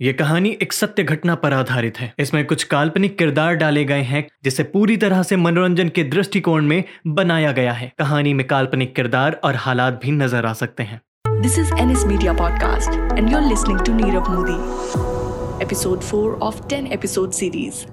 ये कहानी एक सत्य घटना पर आधारित है इसमें कुछ काल्पनिक किरदार डाले गए हैं जिसे पूरी तरह से मनोरंजन के दृष्टिकोण में बनाया गया है कहानी में काल्पनिक किरदार और हालात भी नज़र आ सकते हैं This is NS Media Podcast, and you're listening to Neerav Modi. Episode 4 of 10 episode series.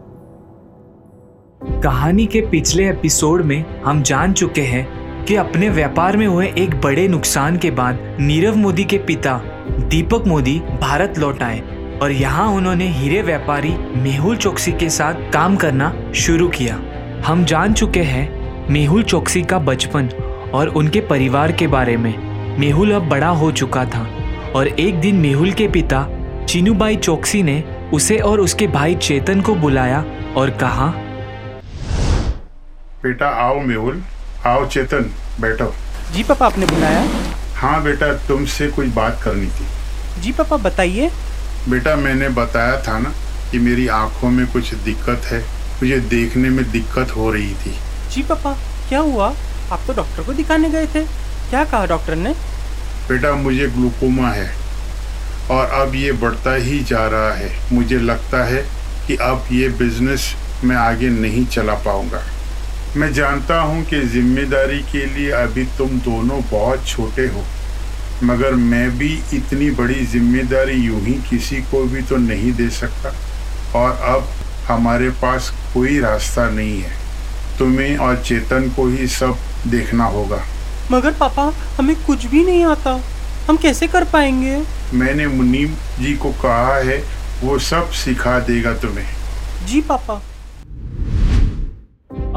कहानी के पिछले एपिसोड में हम जान चुके हैं कि अपने व्यापार में हुए एक बड़े नुकसान के बाद नीरव मोदी के पिता दीपक मोदी भारत लौट आए और यहाँ उन्होंने हीरे व्यापारी मेहुल चौकसी के साथ काम करना शुरू किया। हम जान चुके हैं मेहुल चौकसी का बचपन और उनके परिवार के बारे में। मेहुल अब बड़ा हो चुका था और एक दिन मेहुल के पिता चीनूबाई चौकसी ने उसे और उसके भाई चेतन को बुलाया और कहा बेटा आओ मेहुल आओ चेतन बैठो। जी पापा आपने बुलाया? हाँ बेटा तुमसे कुछ बात करनी थी। जी पापा बताइए। बेटा मैंने बताया था ना कि मेरी आँखों में कुछ दिक्कत है। मुझे देखने में दिक्कत हो रही थी। जी पापा क्या हुआ? आप तो डॉक्टर को दिखाने गए थे। क्या कहा डॉक्टर ने? बेटा मुझे ग्लूकोमा है और अब ये बढ़ता ही जा रहा है। मुझे लगता है कि अब ये बिज़नेस मैं आगे नहीं चला पाऊँगा। मैं जानता हूँ कि ज़िम्मेदारी के लिए अभी तुम दोनों बहुत छोटे हो। मगर मैं भी इतनी बड़ी ज़िम्मेदारी यूँ ही किसी को भी तो नहीं दे सकता। और अब हमारे पास कोई रास्ता नहीं है। तुम्हें और चेतन को ही सब देखना होगा। मगर पापा हमें कुछ भी नहीं आता। हम कैसे कर पाएँगे? मैंने मुनीम जी को कहा है वो सब सिखा देगा तुम्हें। जी पापा।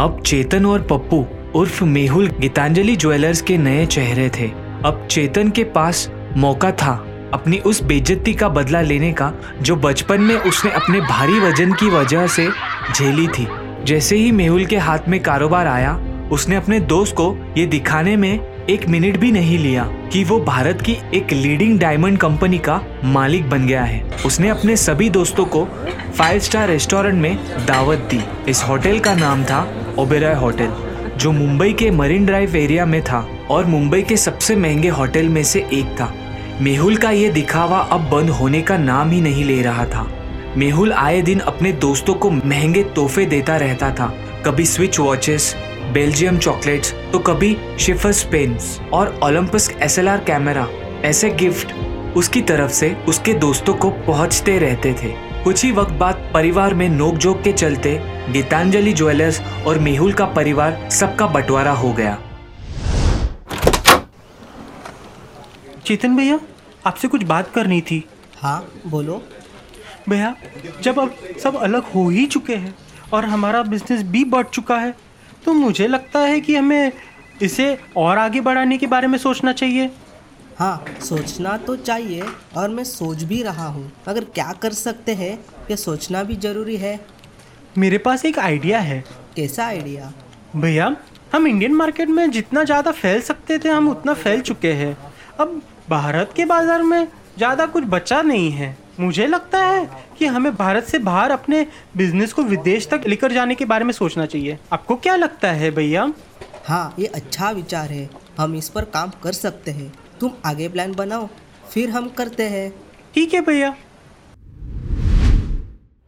अब चेतन और पप्पू उर्फ़ मेहुल गीतांजलि ज्वेलर्स के नए चेहरे थे। अब चेतन के पास मौका था अपनी उस बेइज्जती का बदला लेने का, जो बचपन में उसने अपने भारी वज़न की वजह से झेली थी। जैसे ही मेहुल के हाथ में कारोबार आया, उसने अपने दोस्त को ये दिखाने में एक मिनट भी नहीं लिया कि वो भारत की एक लीडिंग डायमंड कंपनी का मालिक बन गया है। उसने अपने सभी दोस्तों को फाइव स्टार रेस्टोरेंट में दावत दी। इस होटल का नाम था ओबेरॉय होटल, जो मुंबई के मरीन ड्राइव एरिया में था। और मुंबई के सबसे महँगे होटल में से एक था। मेहुल का ये दिखावा अब बंद होने का नाम ही नहीं ले रहा था। मेहुल आए दिन अपने दोस्तों को महँगे तोहफे देता रहता था। कभी स्विच वॉचेस बेल्जियम चॉकलेट्स तो कभी शिफर्स पेन्स और ओलंपस एसएलआर कैमरा ऐसे गिफ्ट उसकी तरफ़ से उसके दोस्तों को पहुँचते रहते थे। कुछ ही वक्त बाद परिवार में नोकझोंक के चलते गीतांजलि ज्वेलर्स और मेहुल का परिवार सबका बंटवारा हो गया। चेतन भैया आपसे कुछ बात करनी थी। हाँ बोलो। भैया जब अब सब अलग हो ही चुके हैं और हमारा बिज़नेस भी बढ़ चुका है तो मुझे लगता है कि हमें इसे और आगे बढ़ाने के बारे में सोचना चाहिए। हाँ सोचना तो चाहिए और मैं सोच भी रहा हूँ। अगर क्या कर सकते हैं ये सोचना भी ज़रूरी है। मेरे पास एक आइडिया है। कैसा आइडिया भैया हम इंडियन मार्केट में जितना ज़्यादा फैल सकते थे हम उतना फैल चुके हैं। अब भारत के बाज़ार में ज़्यादा कुछ बचा नहीं है। मुझे लगता है कि हमें भारत से बाहर अपने बिज़नेस को विदेश तक लेकर जाने के बारे में सोचना चाहिए। आपको क्या लगता है भैया? हाँ ये अच्छा विचार है। हम इस पर काम कर सकते हैं। तुम आगे प्लान बनाओ फिर हम करते हैं। ठीक है भैया।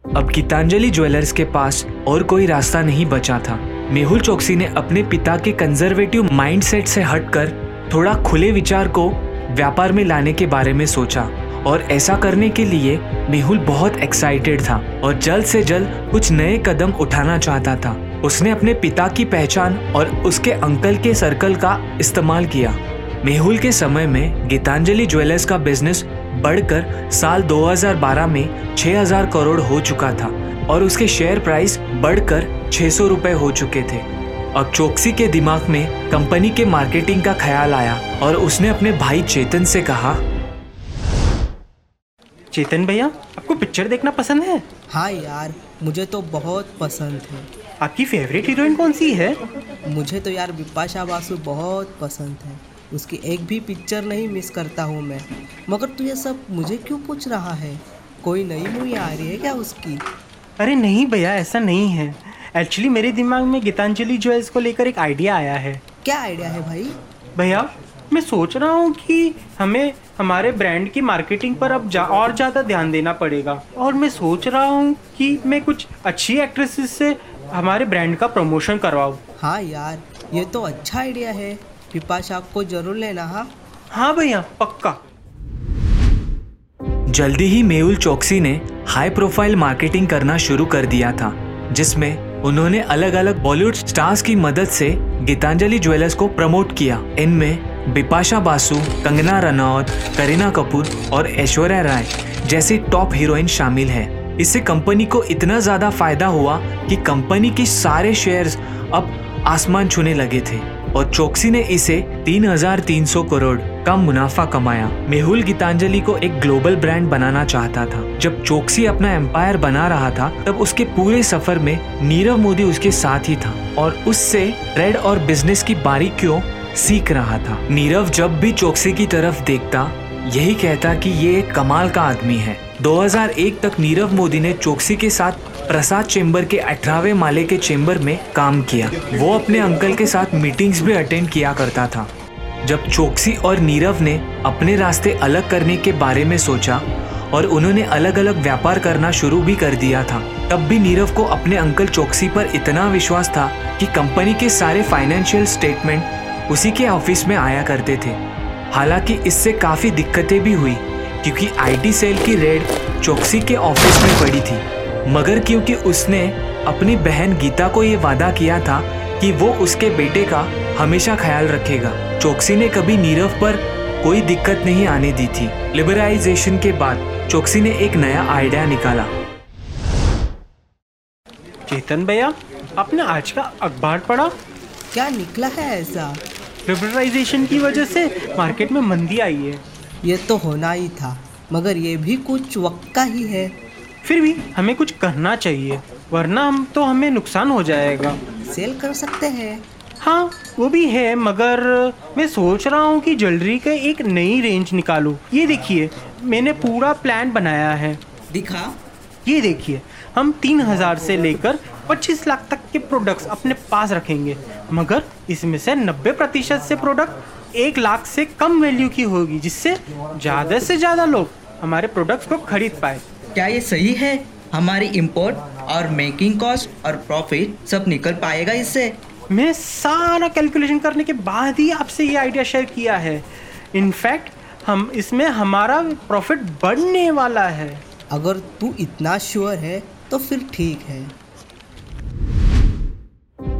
अब गीतांजलि ज्वेलर्स के पास और कोई रास्ता नहीं बचा था। मेहुल चौकसी ने अपने पिता के कंजर्वेटिव माइंडसेट से हटकर थोड़ा खुले विचार को व्यापार में लाने के बारे में सोचा और ऐसा करने के लिए मेहुल बहुत एक्साइटेड था और जल्द से जल्द कुछ नए कदम उठाना चाहता था। उसने अपने पिता की पहचान और उसके अंकल के सर्कल का इस्तेमाल किया। मेहुल के समय में गीतांजलि ज्वेलर्स का बिज़नेस बढ़कर साल 2012 में 6000 करोड़ हो चुका था और उसके शेयर प्राइस बढ़कर 600 रुपए हो चुके थे। अब चौकसी के दिमाग में कंपनी के मार्केटिंग का ख्याल आया और उसने अपने भाई चेतन से कहा चेतन भैया आपको पिक्चर देखना पसंद है? हाँ यार मुझे तो बहुत पसंद है। आपकी फेवरेट हीरोइन कौन सी है? मुझे तो यार बिपाशा बासु बहुत पसंद है। उसकी एक भी पिक्चर नहीं मिस करता हूँ मैं। मगर तू ये सब मुझे क्यों पूछ रहा है? कोई नई मूवी आ रही है क्या उसकी? अरे नहीं भैया ऐसा नहीं है। एक्चुअली मेरे दिमाग में गीतांजलि ज्वेल्स को लेकर एक आइडिया आया है। क्या आइडिया है भाई? भैया मैं सोच रहा हूँ कि हमें हमारे ब्रांड की मार्केटिंग पर अब जा, और ज़्यादा ध्यान देना पड़ेगा। और मैं सोच रहा हूँ कि मैं कुछ अच्छी एक्ट्रेसेस से हमारे ब्रांड का प्रमोशन करवाऊँ। हाँ यार ये तो अच्छा आइडिया है। पिपाशा आपको ज़रूर लेना हाँ? हाँ भैया पक्का। जल्दी ही मेहुल चौकसी ने हाई प्रोफ़ाइल मार्केटिंग करना शुरू कर दिया था जिसमें उन्होंने अलग अलग बॉलीवुड स्टार्स की मदद से गीतांजलि ज्वेलर्स को प्रमोट किया। इनमें बिपाशा बासु, कंगना रनौत, करीना कपूर और ऐश्वर्या राय जैसी टॉप हीरोइन शामिल है। इससे कंपनी को इतना ज़्यादा फ़ायदा हुआ कि कंपनी के सारे शेयर्स अब आसमान छूने लगे थे। और चौकसी ने इसे 3,300 करोड़ का मुनाफा कमाया। मेहुल गीतांजलि को एक ग्लोबल ब्रांड बनाना चाहता था। जब चौकसी अपना एम्पायर बना रहा था तब उसके पूरे सफ़र में नीरव मोदी उसके साथ ही था और उससे ट्रेड और बिज़नेस की बारीकियों सीख रहा था। नीरव जब भी चौकसी की तरफ़ देखता यही कहता कि ये एक कमाल का आदमी है। 2001 तक नीरव मोदी ने चौकसी के साथ प्रसाद चेंबर के अठारहवें माले के चेंबर में काम किया। वो अपने अंकल के साथ मीटिंग्स भी अटेंड किया करता था। जब चौकसी और नीरव ने अपने रास्ते अलग करने के बारे में सोचा और उन्होंने अलग अलग व्यापार करना शुरू भी कर दिया था, तब भी नीरव को अपने अंकल चौकसी पर इतना विश्वास था कि कंपनी के सारे फाइनेंशियल स्टेटमेंट उसी के ऑफ़िस में आया करते थे। हालाँकि इससे काफ़ी दिक्कतें भी हुई, क्योंकि आईटी सेल की रेड चौकसी के ऑफ़िस में पड़ी थी। मगर क्योंकि उसने अपनी बहन गीता को ये वादा किया था कि वो उसके बेटे का हमेशा ख्याल रखेगा। चौकसी ने कभी नीरव पर कोई दिक्कत नहीं आने दी थी। लिबरलाइजेशन के बाद चौकसी ने एक नया आइडिया निकाला। चेतन भैया आपने आज का अखबार पढ़ा? क्या निकला है ऐसा? लिबरलाइजेशन की वजह से मार्केट में मंदी आई है। ये तो होना ही था मगर ये भी कुछ वक्त का ही है। फिर भी हमें कुछ करना चाहिए वरना हम तो हमें नुकसान हो जाएगा। सेल कर सकते हैं। हाँ वो भी है मगर मैं सोच रहा हूँ कि ज्वेलरी का एक नई रेंज निकालूं। ये देखिए मैंने पूरा प्लान बनाया है। दिखा। ये देखिए हम तीन हज़ार से लेकर पच्चीस लाख तक के प्रोडक्ट्स अपने पास रखेंगे मगर इसमें से नब्बे प्रतिशत से प्रोडक्ट एक लाख से कम वैल्यू की होगी जिससे ज़्यादा से ज़्यादा लोग हमारे प्रोडक्ट्स को खरीद पाए। क्या ये सही है? हमारी इम्पोर्ट और मेकिंग कॉस्ट और प्रॉफिट सब निकल पाएगा इससे। मैं सारा कैलकुलेशन करने के बाद ही आपसे ये आइडिया शेयर किया है। इनफैक्ट हम इसमें हमारा प्रॉफिट बढ़ने वाला है। अगर तू इतना श्योर है तो फिर ठीक है।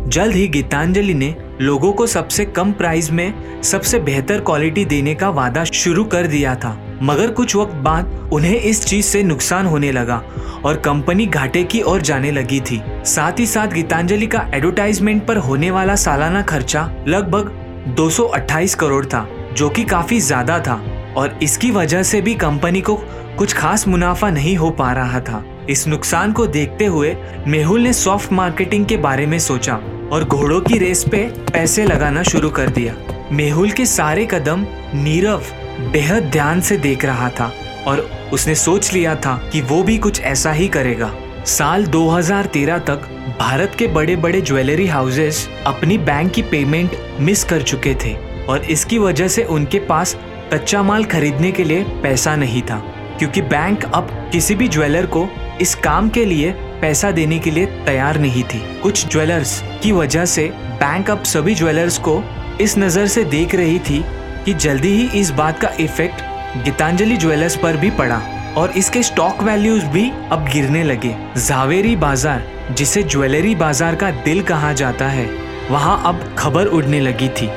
जल्द ही गीतांजलि ने लोगों को सबसे कम प्राइस में सबसे बेहतर क्वालिटी देने का वादा शुरू कर दिया था। मगर कुछ वक्त बाद उन्हें इस चीज़ से नुकसान होने लगा और कंपनी घाटे की ओर जाने लगी थी। साथ ही साथ गीतांजलि का एडवर्टाइजमेंट पर होने वाला सालाना खर्चा लगभग 228 करोड़ था, जो कि काफ़ी ज़्यादा था और इसकी वजह से भी कंपनी को कुछ खास मुनाफा नहीं हो पा रहा था। इस नुकसान को देखते हुए मेहुल ने सॉफ्ट मार्केटिंग के बारे में सोचा और घोड़ों की रेस पे पैसे लगाना शुरू कर दिया। मेहुल के सारे कदम नीरव बेहद ध्यान से देख रहा था और उसने सोच लिया था कि वो भी कुछ ऐसा ही करेगा। साल 2013 तक भारत के बड़े बड़े ज्वेलरी हाउसेस अपनी बैंक की पेमेंट मिस कर चुके थे और इसकी वजह से उनके पास कच्चा माल खरीदने के लिए पैसा नहीं था, क्योंकि बैंक अब किसी भी ज्वेलर को इस काम के लिए पैसा देने के लिए तैयार नहीं थी। कुछ ज्वेलर्स की वजह से बैंक अब सभी ज्वेलर्स को इस नज़र से देख रही थी कि जल्दी ही इस बात का इफ़ेक्ट गीतांजलि ज्वेलर्स पर भी पड़ा और इसके स्टॉक वैल्यूज़ भी अब गिरने लगे। जावेरी बाज़ार जिसे ज्वेलरी बाज़ार का दिल कहा जाता है वहाँ अब खबर उड़ने लगी थी।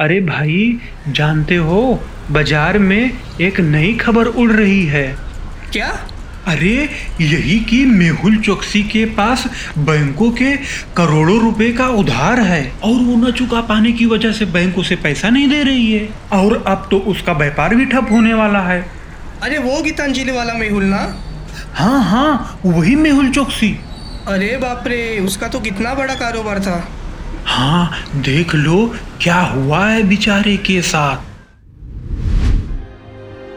अरे भाई जानते हो बाज़ार में एक नई खबर उड़ रही है। क्या? अरे यही कि मेहुल चौकसी के पास बैंकों के करोड़ों रुपए का उधार है और वो न चुका पाने की वजह से बैंक उसे पैसा नहीं दे रही है। और अब तो उसका व्यापार भी ठप होने वाला है। अरे वो गीतांजलि वाला मेहुल ना? हाँ हाँ वही मेहुल चौकसी। अरे बाप रे उसका तो कितना बड़ा कारोबार था। हाँ देख लो क्या हुआ है बेचारे के साथ।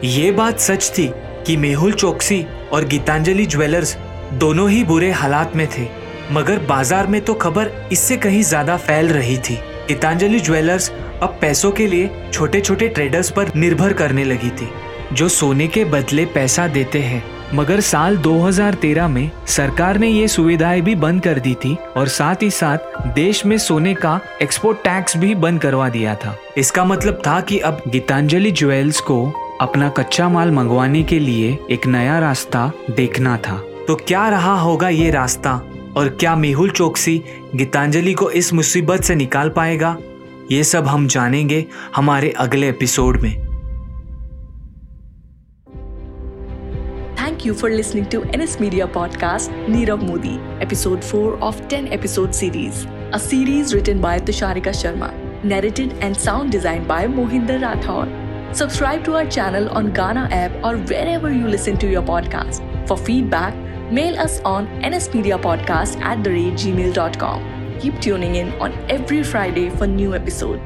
ये बात सच थी। कि मेहुल चौकसी और गीतांजलि ज्वेलर्स दोनों ही बुरे हालात में थे, मगर बाज़ार में तो खबर इससे कहीं ज़्यादा फैल रही थी। गीतांजलि ज्वेलर्स अब पैसों के लिए छोटे छोटे ट्रेडर्स पर निर्भर करने लगी थी, जो सोने के बदले पैसा देते हैं। मगर साल 2013 में सरकार ने ये सुविधाएँ भी बंद कर दी थी और साथ ही साथ देश में सोने का एक्सपोर्ट टैक्स भी बंद करवा दिया था। इसका मतलब था कि अब गीतांजलि ज्वेल्स को अपना कच्चा माल मंगवाने के लिए एक नया रास्ता देखना था तो क्या रहा होगा ये रास्ता और क्या मेहुल चौकसी गीतांजलि को इस मुसीबत से निकाल पाएगा ये सब हम जानेंगे हमारे अगले एपिसोड में Thank you for listening to NS Media Podcast Nirav Modi, episode 4 of 10 episode series. A series written by Tusharika Sharma, narrated and sound designed by Mohinder Rathor. Subscribe to our channel on Ghana app or wherever you listen to your podcast. For feedback, mail us on nsmediapodcast at the rate gmail.com. Keep tuning in on every Friday for new episode.